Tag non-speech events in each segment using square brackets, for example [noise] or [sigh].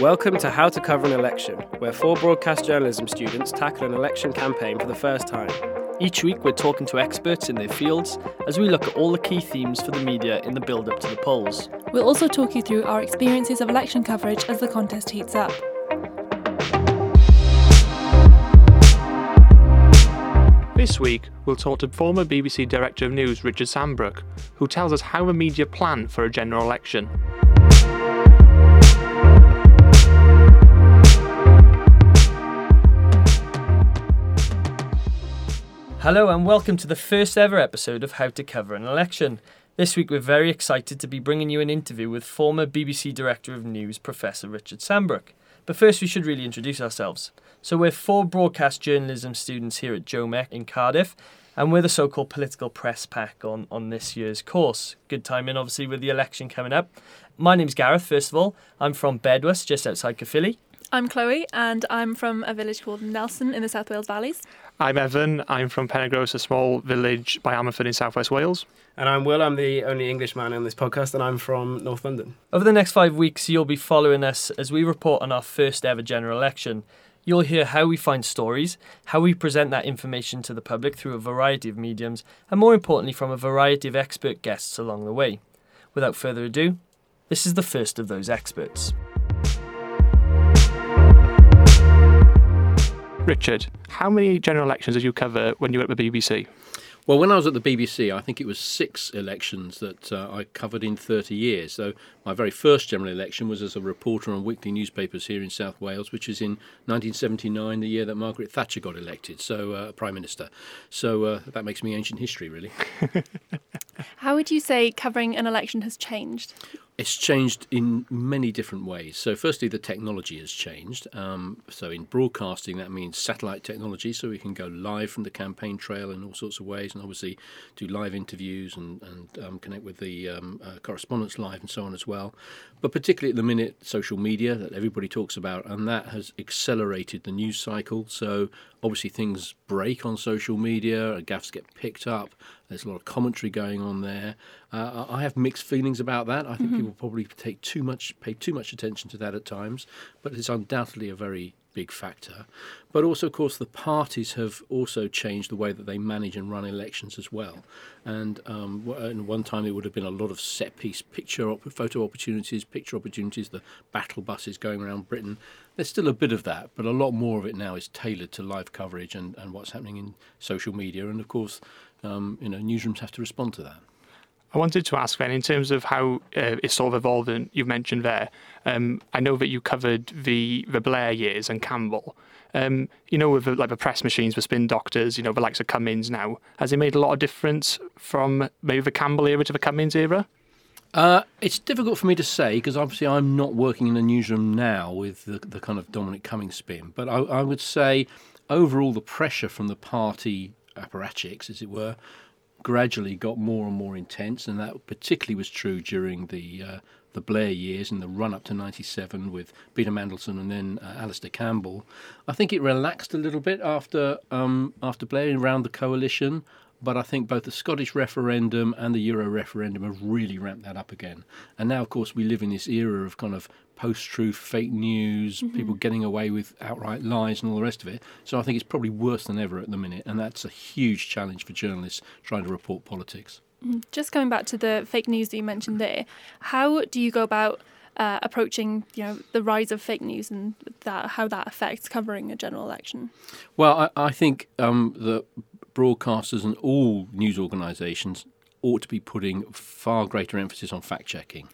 Welcome to How to Cover an Election, where four broadcast journalism students tackle an election campaign for the first time. Each week, we're talking to experts in their fields as we look at all the key themes for the media in the build up to the polls. We'll also talk you through our experiences of election coverage as the contest heats up. This week, we'll talk to former BBC Director of News Richard Sambrook, who tells us how the media plan for a general election. Hello, and welcome to the first ever episode of How to Cover an Election. This week, we're very excited to be bringing you an interview with former BBC Director of News, Professor Richard Sambrook. But first, we should really introduce ourselves. So, we're four broadcast journalism students here at JOMEC in Cardiff, and we're the so called political press pack on, on this year's course. Good timing, obviously, with the election coming up. My name's Gareth, first of all. I'm from Bedwas, just outside Caerphilly. I'm Chloe, and I'm from a village called Nelson in the South Wales Valleys. I'm Evan. I'm from Penrhos, a small village by Ammanford in southwest Wales. And I'm Will. I'm the only English man on this podcast, and I'm from North London. Over the next five weeks, you'll be following us as we report on our first ever general election. You'll hear how we find stories, how we present that information to the public through a variety of mediums, and more importantly, from a variety of expert guests along the way. Without further ado, this is the first of those experts. Richard, how many general elections did you cover when you were at the BBC? Well, when I was at the BBC, I think it was six elections that uh, I covered in 30 years. So my very first general election was as a reporter on weekly newspapers here in South Wales, which was in 1979, the year that Margaret Thatcher got elected, so uh, Prime Minister. So uh, that makes me ancient history, really. [laughs] [laughs] How would you say covering an election has changed? It's changed in many different ways. So, firstly, the technology has changed. Um, so, in broadcasting, that means satellite technology, so we can go live from the campaign trail in all sorts of ways, and obviously do live interviews and, and um, connect with the um, uh, correspondents live and so on as well. But particularly at the minute, social media that everybody talks about, and that has accelerated the news cycle. So, obviously, things break on social media, gaffes get picked up, there's a lot of commentary going on there. Uh, I have mixed feelings about that. I think mm-hmm. people probably take too much, pay too much attention to that at times, but it's undoubtedly a very big factor. But also, of course, the parties have also changed the way that they manage and run elections as well. And um, one time there would have been a lot of set piece picture, op- photo opportunities, picture opportunities, the battle buses going around Britain. There's still a bit of that, but a lot more of it now is tailored to live coverage and, and what's happening in social media. And of course, um, you know, newsrooms have to respond to that. I wanted to ask then, in terms of how uh, it's sort of evolved, and you've mentioned there, um, I know that you covered the the Blair years and Campbell. Um, you know, with the, like the press machines for spin doctors, you know, the likes of Cummings now, has it made a lot of difference from maybe the Campbell era to the Cummings era? Uh, it's difficult for me to say because obviously I'm not working in the newsroom now with the, the kind of Dominic Cummings spin. But I, I would say overall the pressure from the party apparatchiks, as it were, gradually got more and more intense, and that particularly was true during the uh, the Blair years and the run up to '97 with Peter Mandelson and then uh, Alastair Campbell. I think it relaxed a little bit after um, after Blair around the coalition. But I think both the Scottish referendum and the Euro referendum have really ramped that up again. And now, of course, we live in this era of kind of post truth, fake news, mm-hmm. people getting away with outright lies and all the rest of it. So I think it's probably worse than ever at the minute. And that's a huge challenge for journalists trying to report politics. Mm-hmm. Just going back to the fake news that you mentioned there, how do you go about uh, approaching you know the rise of fake news and that how that affects covering a general election? Well, I, I think um, that broadcasters and all news organisations ought to be putting far greater emphasis on fact checking.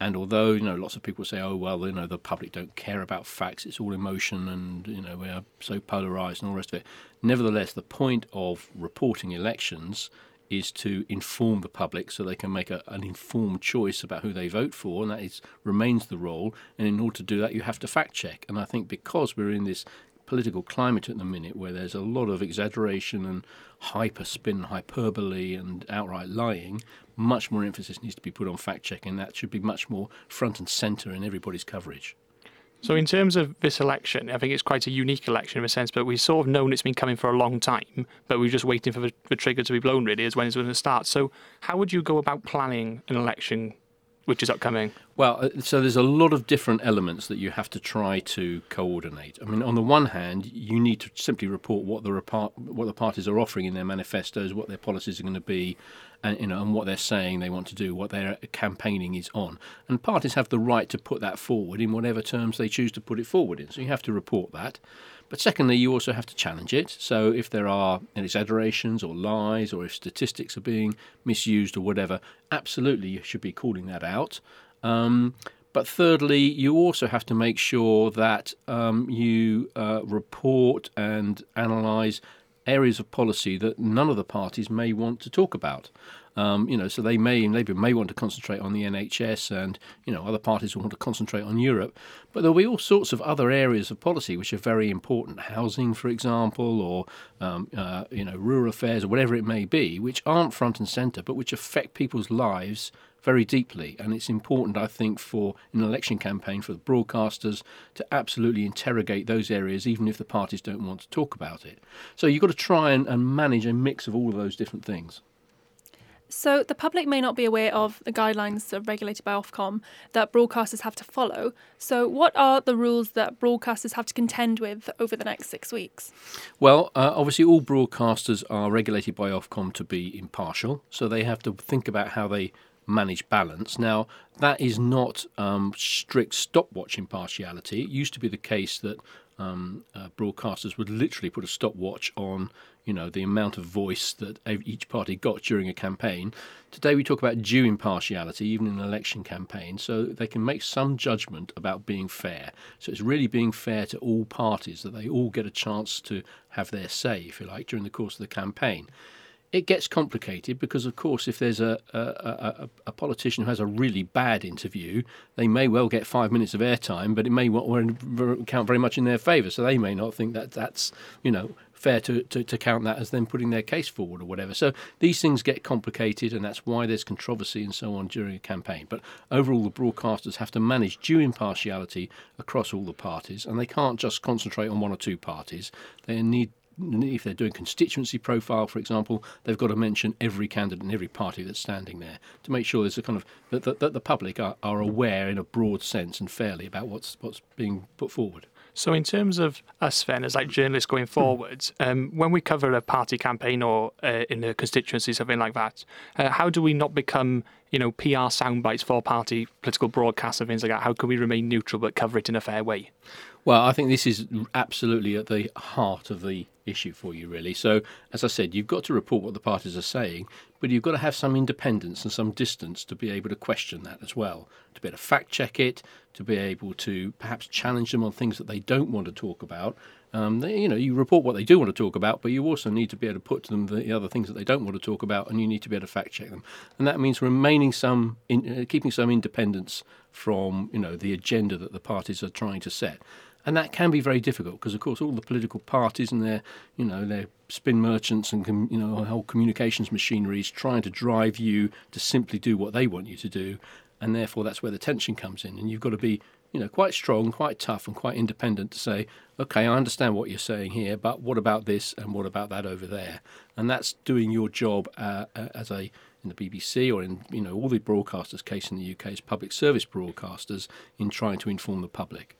And although you know lots of people say, "Oh well, you know the public don't care about facts; it's all emotion, and you know we are so polarized and all the rest of it," nevertheless, the point of reporting elections is to inform the public so they can make a, an informed choice about who they vote for, and that is remains the role. And in order to do that, you have to fact check. And I think because we're in this political climate at the minute where there's a lot of exaggeration and hyper spin, hyperbole, and outright lying, much more emphasis needs to be put on fact checking. That should be much more front and centre in everybody's coverage. So, in terms of this election, I think it's quite a unique election in a sense, but we've sort of known it's been coming for a long time, but we're just waiting for the, the trigger to be blown, really, as when it's going to start. So, how would you go about planning an election which is upcoming? Well, uh, so there's a lot of different elements that you have to try to coordinate. I mean, on the one hand, you need to simply report what the repart- what the parties are offering in their manifestos, what their policies are going to be, and you know, and what they're saying they want to do, what their campaigning is on. And parties have the right to put that forward in whatever terms they choose to put it forward in. So you have to report that. But secondly, you also have to challenge it. So if there are exaggerations or lies, or if statistics are being misused or whatever, absolutely you should be calling that out. Um, but thirdly, you also have to make sure that um, you uh, report and analyse areas of policy that none of the parties may want to talk about. Um, you know, so they may Labour may want to concentrate on the NHS, and you know other parties will want to concentrate on Europe. But there'll be all sorts of other areas of policy which are very important, housing, for example, or um, uh, you know rural affairs or whatever it may be, which aren't front and centre, but which affect people's lives very deeply. And it's important, I think, for an election campaign for the broadcasters to absolutely interrogate those areas, even if the parties don't want to talk about it. So you've got to try and, and manage a mix of all of those different things. So, the public may not be aware of the guidelines regulated by Ofcom that broadcasters have to follow. So, what are the rules that broadcasters have to contend with over the next six weeks? Well, uh, obviously, all broadcasters are regulated by Ofcom to be impartial, so they have to think about how they manage balance. Now, that is not um, strict stopwatch impartiality. It used to be the case that um, uh, broadcasters would literally put a stopwatch on, you know, the amount of voice that each party got during a campaign. Today we talk about due impartiality, even in an election campaign, so they can make some judgment about being fair. So it's really being fair to all parties that they all get a chance to have their say, if you like, during the course of the campaign it gets complicated because, of course, if there's a, a, a, a, politician who has a really bad interview, they may well get five minutes of airtime, but it may not count very much in their favour. So they may not think that that's, you know, fair to, to, to, count that as them putting their case forward or whatever. So these things get complicated, and that's why there's controversy and so on during a campaign. But overall, the broadcasters have to manage due impartiality across all the parties, and they can't just concentrate on one or two parties. They need if they're doing constituency profile, for example, they've got to mention every candidate and every party that's standing there to make sure there's a kind of that, that, that the public are, are aware in a broad sense and fairly about what's what's being put forward. So, in terms of us then, as like journalists going forwards, um, when we cover a party campaign or uh, in a constituency, something like that, uh, how do we not become, you know, PR sound bites for party political broadcasts and things like that? How can we remain neutral but cover it in a fair way? Well, I think this is absolutely at the heart of the issue for you, really. So, as I said, you've got to report what the parties are saying, but you've got to have some independence and some distance to be able to question that as well, to be able to fact check it, to be able to perhaps challenge them on things that they don't want to talk about. Um, they, you know, you report what they do want to talk about, but you also need to be able to put to them the other things that they don't want to talk about, and you need to be able to fact check them. And that means remaining some, in, uh, keeping some independence from, you know, the agenda that the parties are trying to set and that can be very difficult because, of course, all the political parties and their, you know, their spin merchants and you know whole communications machinery is trying to drive you to simply do what they want you to do, and therefore that's where the tension comes in, and you've got to be, you know, quite strong, quite tough, and quite independent to say, okay, I understand what you're saying here, but what about this and what about that over there, and that's doing your job uh, uh as a in the BBC or in you know all the broadcasters' case in the UK is public service broadcasters in trying to inform the public.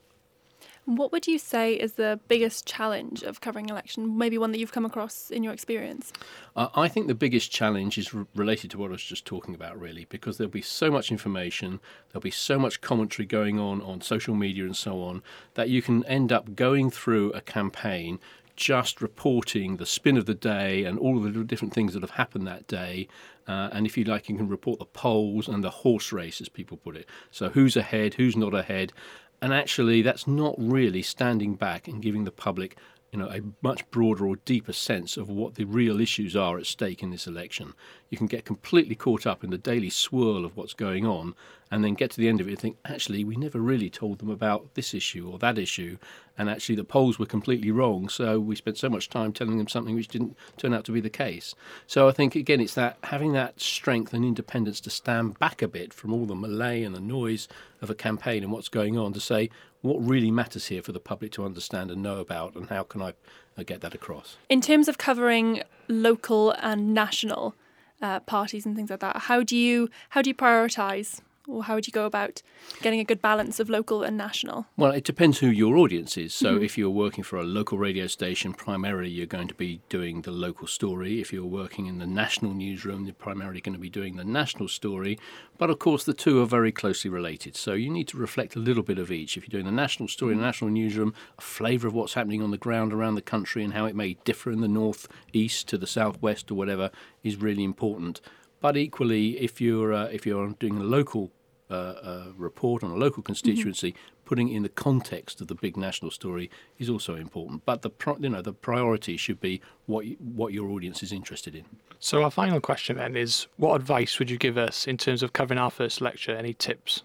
What would you say is the biggest challenge of covering election? Maybe one that you've come across in your experience? Uh, I think the biggest challenge is related to what I was just talking about, really, because there'll be so much information, there'll be so much commentary going on on social media and so on, that you can end up going through a campaign just reporting the spin of the day and all of the different things that have happened that day. Uh, and if you like, you can report the polls and the horse race, as people put it. So who's ahead, who's not ahead. And actually, that's not really standing back and giving the public you know, a much broader or deeper sense of what the real issues are at stake in this election. You can get completely caught up in the daily swirl of what's going on and then get to the end of it and think, actually, we never really told them about this issue or that issue, and actually the polls were completely wrong. So we spent so much time telling them something which didn't turn out to be the case. So I think again, it's that having that strength and independence to stand back a bit from all the melee and the noise of a campaign and what's going on to say what really matters here for the public to understand and know about, and how can I uh, get that across. In terms of covering local and national uh, parties and things like that, how do you how do you prioritise or how would you go about getting a good balance of local and national? Well, it depends who your audience is. So, if you're working for a local radio station, primarily you're going to be doing the local story. If you're working in the national newsroom, you're primarily going to be doing the national story. But of course, the two are very closely related. So, you need to reflect a little bit of each. If you're doing the national story in the national newsroom, a flavour of what's happening on the ground around the country and how it may differ in the north, east to the southwest or whatever is really important. But equally, if you're uh, if you're doing a local uh, uh, report on a local constituency, putting it in the context of the big national story is also important. But the pri- you know the priority should be what you, what your audience is interested in. So our final question then is, what advice would you give us in terms of covering our first lecture? Any tips?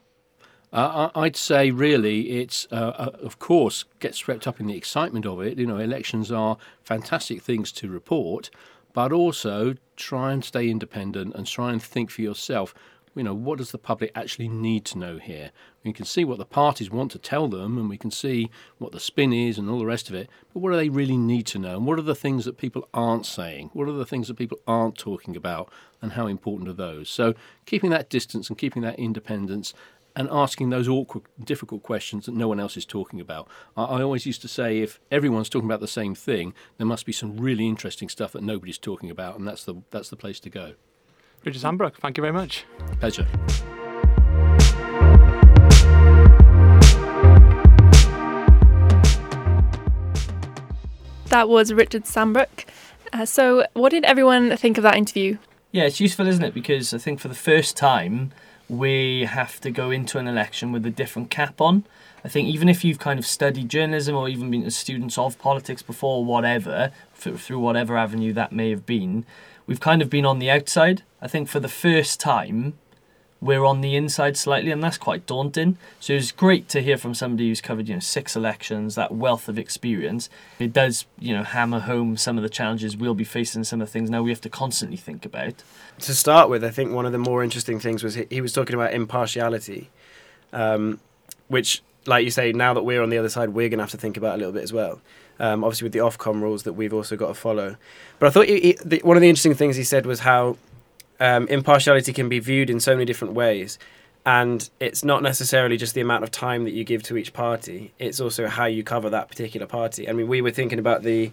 Uh, I'd say really it's uh, uh, of course get swept up in the excitement of it. You know, elections are fantastic things to report, but also try and stay independent and try and think for yourself. You know, what does the public actually need to know here? We can see what the parties want to tell them, and we can see what the spin is and all the rest of it. But what do they really need to know? And what are the things that people aren't saying? What are the things that people aren't talking about? And how important are those? So, keeping that distance and keeping that independence and asking those awkward, difficult questions that no one else is talking about. I, always used to say if everyone's talking about the same thing, there must be some really interesting stuff that nobody's talking about, and that's the that's the place to go. Richard Sambrook, thank you very much. Pleasure. That was Richard Sambrook. Uh, so, what did everyone think of that interview? Yeah, it's useful, isn't it? Because I think for the first time, we have to go into an election with a different cap on. I think even if you've kind of studied journalism or even been a student of politics before, whatever, f- through whatever avenue that may have been, we've kind of been on the outside. I think for the first time, we're on the inside slightly, and that's quite daunting. So it's great to hear from somebody who's covered, you know, six elections, that wealth of experience. It does, you know, hammer home some of the challenges we'll be facing, some of the things now we have to constantly think about. To start with, I think one of the more interesting things was he, he was talking about impartiality, um, which, like you say, now that we're on the other side, we're going to have to think about a little bit as well. Um, obviously, with the Ofcom rules that we've also got to follow. But I thought he, he, the, one of the interesting things he said was how um, impartiality can be viewed in so many different ways. And it's not necessarily just the amount of time that you give to each party, it's also how you cover that particular party. I mean, we were thinking about the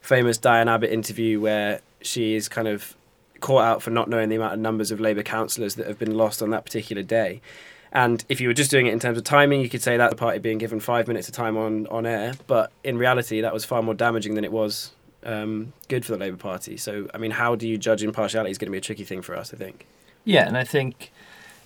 famous Diane Abbott interview where she is kind of caught out for not knowing the amount of numbers of Labour councillors that have been lost on that particular day. And if you were just doing it in terms of timing, you could say that the party being given five minutes of time on, on air. But in reality, that was far more damaging than it was um, good for the Labour Party. So, I mean, how do you judge impartiality is going to be a tricky thing for us, I think. Yeah, and I think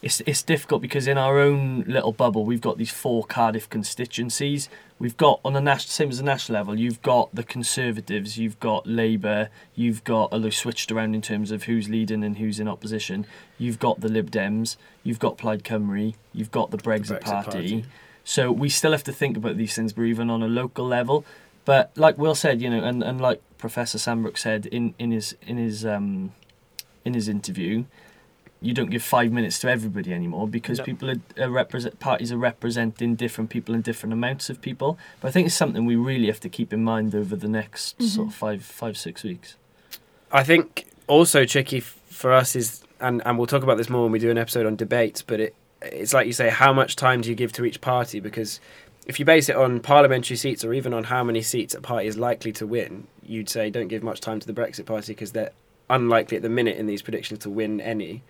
it's it's difficult because in our own little bubble we've got these four Cardiff constituencies. We've got on the national same as the national level, you've got the Conservatives, you've got Labour, you've got although switched around in terms of who's leading and who's in opposition. You've got the Lib Dems, you've got Plaid Cymru, you've got the Brexit, Brexit Party. Party. So we still have to think about these things, but even on a local level. But like Will said, you know, and, and like Professor Sambrook said in, in his in his um, in his interview, you don't give five minutes to everybody anymore because No. people are, are represent parties are representing different people and different amounts of people. But I think it's something we really have to keep in mind over the next mm-hmm. sort of five five six weeks. I think also tricky f- for us is, and, and we'll talk about this more when we do an episode on debates, but it it's like you say, how much time do you give to each party? Because if you base it on parliamentary seats or even on how many seats a party is likely to win, you'd say don't give much time to the Brexit Party because they're unlikely at the minute in these predictions to win any.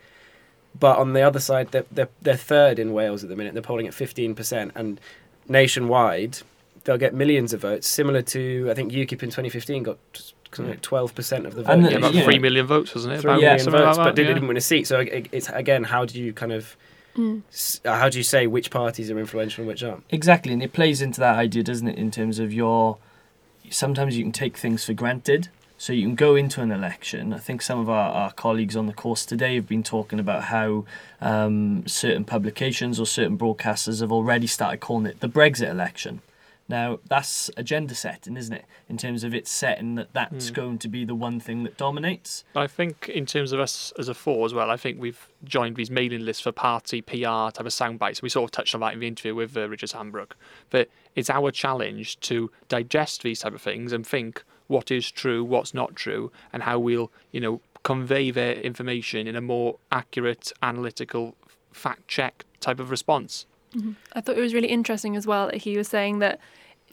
But on the other side, they're, they're, they're third in Wales at the minute. They're polling at 15%. And nationwide, they'll get millions of votes, similar to, I think UKIP in 2015 got 12% of the vote. And the- Yeah, about yeah. three million votes, wasn't it? Three About million something votes, like but that, they yeah. didn't win a seat. So it's again, how do you kind of s- uh, how do you say which parties are influential and which aren't? Exactly, and it plays into that idea, doesn't it? In terms of your, sometimes you can take things for granted. So you can go into an election. I think some of our, our colleagues on the course today have been talking about how um, certain publications or certain broadcasters have already started calling it the Brexit election. Now that's agenda setting, isn't it? In terms of it's setting that that's going to be the one thing that dominates. I think in terms of us as a four as well, I think we've joined these mailing lists for party PR type of sound bites. We sort of touched on that in the interview with uh, Richard Sambrook. But it's our challenge to digest these type of things and think what is true, what's not true, and how we'll, you know, convey their information in a more accurate, analytical fact check type of response. I thought it was really interesting as well that he was saying that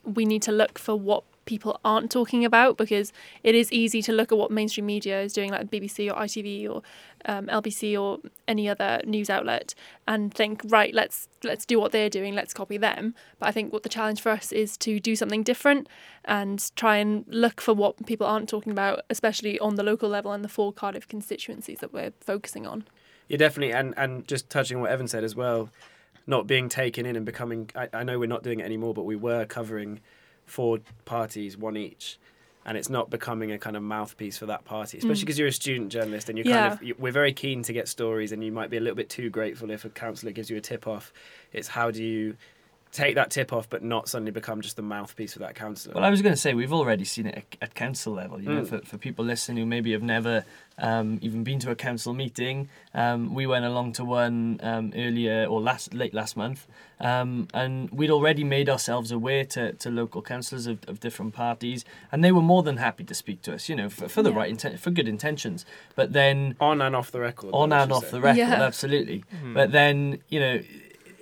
we need to look for what people aren't talking about because it is easy to look at what mainstream media is doing, like BBC or ITV or um, LBC or any other news outlet, and think, right, let's let's do what they're doing, let's copy them. But I think what the challenge for us is to do something different and try and look for what people aren't talking about, especially on the local level and the four Cardiff constituencies that we're focusing on. Yeah, definitely, and and just touching on what Evan said as well, not being taken in and becoming. I, I know we're not doing it anymore, but we were covering four parties, one each, and it's not becoming a kind of mouthpiece for that party, especially Mm. because you're a student journalist and you're Yeah. kind of. you- We're very keen to get stories, and you might be a little bit too grateful if a councillor gives you a tip off. It's how do you take that tip off, but not suddenly become just the mouthpiece for that councillor. Well, I was going to say we've already seen it at, at council level. You know, Mm. for, for people listening who maybe have never um, even been to a council meeting, um, we went along to one um, earlier or last late last month, um, and we'd already made ourselves aware to, to local councillors of, of different parties, and they were more than happy to speak to us. You know, for, for the Yeah. right intent, for good intentions. But then on and off the record. on and off say. the record, Yeah. absolutely. But then, you know,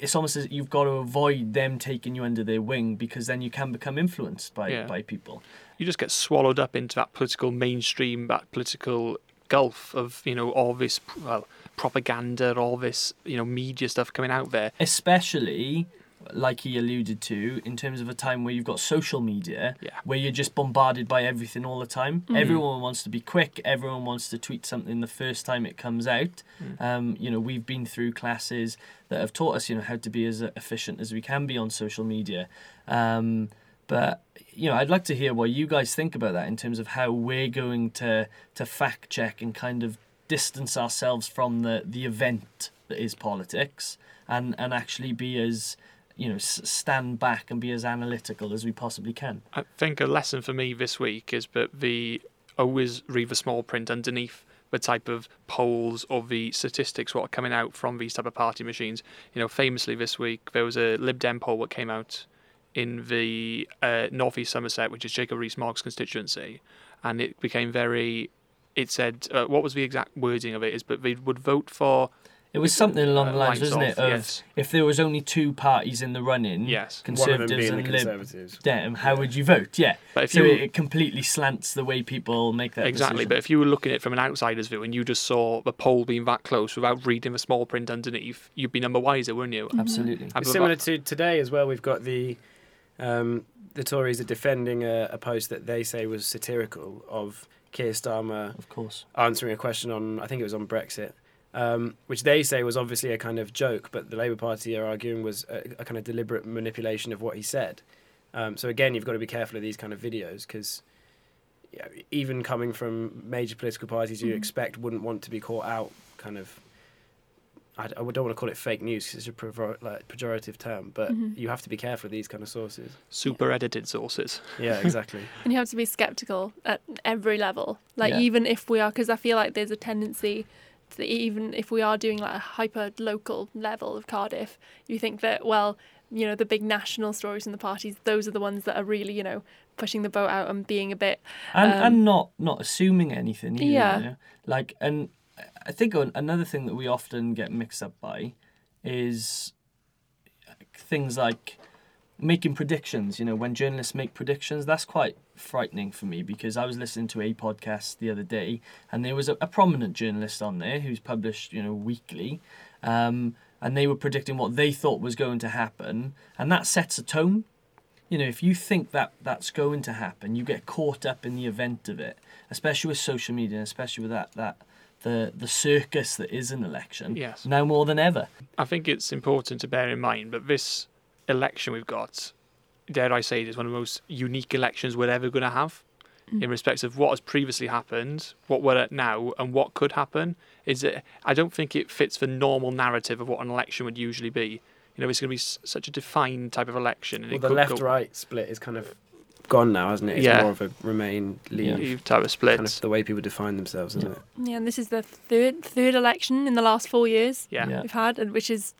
it's almost as you've got to avoid them taking you under their wing because then you can become influenced by Yeah. by people. you just get swallowed up into that political mainstream, that political gulf of you know all this well propaganda, all this you know media stuff coming out there. Especially, like he alluded to, in terms of a time where you've got social media, Yeah. where you're just bombarded by everything all the time. Mhm. Everyone wants to be quick. Everyone wants to tweet something the first time it comes out. Mm. Um, you know, we've been through classes that have taught us, you know, how to be as efficient as we can be on social media. Um, but you know, I'd like to hear what you guys think about that in terms of how we're going to to fact check and kind of distance ourselves from the the event that is politics and and actually be as you know stand back and be as analytical as we possibly can. I think a lesson for me this week is that the always read the small print underneath the type of polls or the statistics what are coming out from these type of party machines. You know, famously this week there was a Lib Dem poll that came out in the uh, North East Somerset, which is Jacob Rees-Mogg's constituency, and it became very. It said uh, what was the exact wording of it is, but they would vote for It was something along uh, the lines, lines wasn't of, it? Of yes. if there was only two parties in the running, Yes. One of them Conservatives being the and Lib Conservatives. Dem, how Yeah. would you vote? Yeah. But if so you it, it completely slants the way people make that Exactly, decision. but if you were looking at it from an outsider's view and you just saw the poll being that close without reading the small print underneath, you'd be number wiser, wouldn't you? Absolutely. And It's similar to today as well. We've got the um, the Tories are defending a, a post that they say was satirical of Keir Starmer Of course. answering a question on I think it was on Brexit, um, which they say was obviously a kind of joke, but the Labour Party are arguing was a, a kind of deliberate manipulation of what he said. Um, so again, you've got to be careful of these kind of videos because yeah, even coming from major political parties, you Mhm. expect wouldn't want to be caught out. Kind of, I don't want to call it fake news because it's a provor- like, pejorative term, but Mhm. you have to be careful of these kind of sources. super edited sources. Yeah, exactly. [laughs] And you have to be skeptical at every level. Like Yeah. even if we are, because I feel like there's a tendency to even if we are doing like a hyper local level of Cardiff, you think that well, you know, the big national stories and the parties, those are the ones that are really, you know, pushing the boat out and being a bit. and Um, and not not assuming anything either, Yeah. you know? like and i think another thing that we often get mixed up by is things like making predictions you know when journalists make predictions that's quite frightening for me because i was listening to a podcast the other day and there was a, a prominent journalist on there who's published you know weekly um, and they were predicting what they thought was going to happen and that sets a tone you know, if you think that that's going to happen, you get caught up in the event of it, especially with social media, and especially with that that the the circus that is an election. Yes. Now more than ever. I think it's important to bear in mind that this election we've got, dare I say it, is one of the most unique elections we're ever going to have Mm. in respect of what has previously happened, what we're at now, and what could happen. Is it? I don't think it fits the normal narrative of what an election would usually be. You know, it's going to be s- such a defined type of election. And well, the could left go, right split is kind of gone now, hasn't it? It's Yeah. more of a Remain Leave. Leave type of split. Kind of the way people define themselves, isn't it? Yeah, and this is the third third election in the last four years yeah. Yeah. we've had, and which is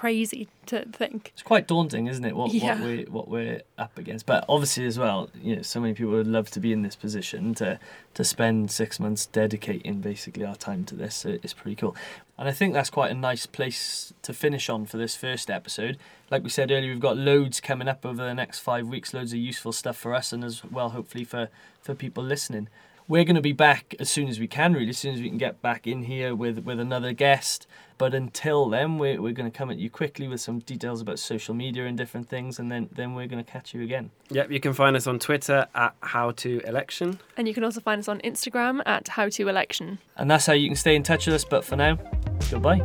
crazy to think. It's quite daunting, isn't it? What, Yeah. what we're what we're up against. But obviously, as well, you know, so many people would love to be in this position to to spend six months dedicating basically our time to this. It's pretty cool. And I think that's quite a nice place to finish on for this first episode. Like we said earlier, we've got loads coming up over the next five weeks, loads of useful stuff for us and as well, hopefully, for, for people listening. We're going to be back as soon as we can, really, as soon as we can get back in here with, with another guest. But until then, we're, we're going to come at you quickly with some details about social media and different things, and then, then we're going to catch you again. Yep, you can find us on Twitter at How to Election. And you can also find us on Instagram at How to Election. And that's how you can stay in touch with us. But for now, goodbye.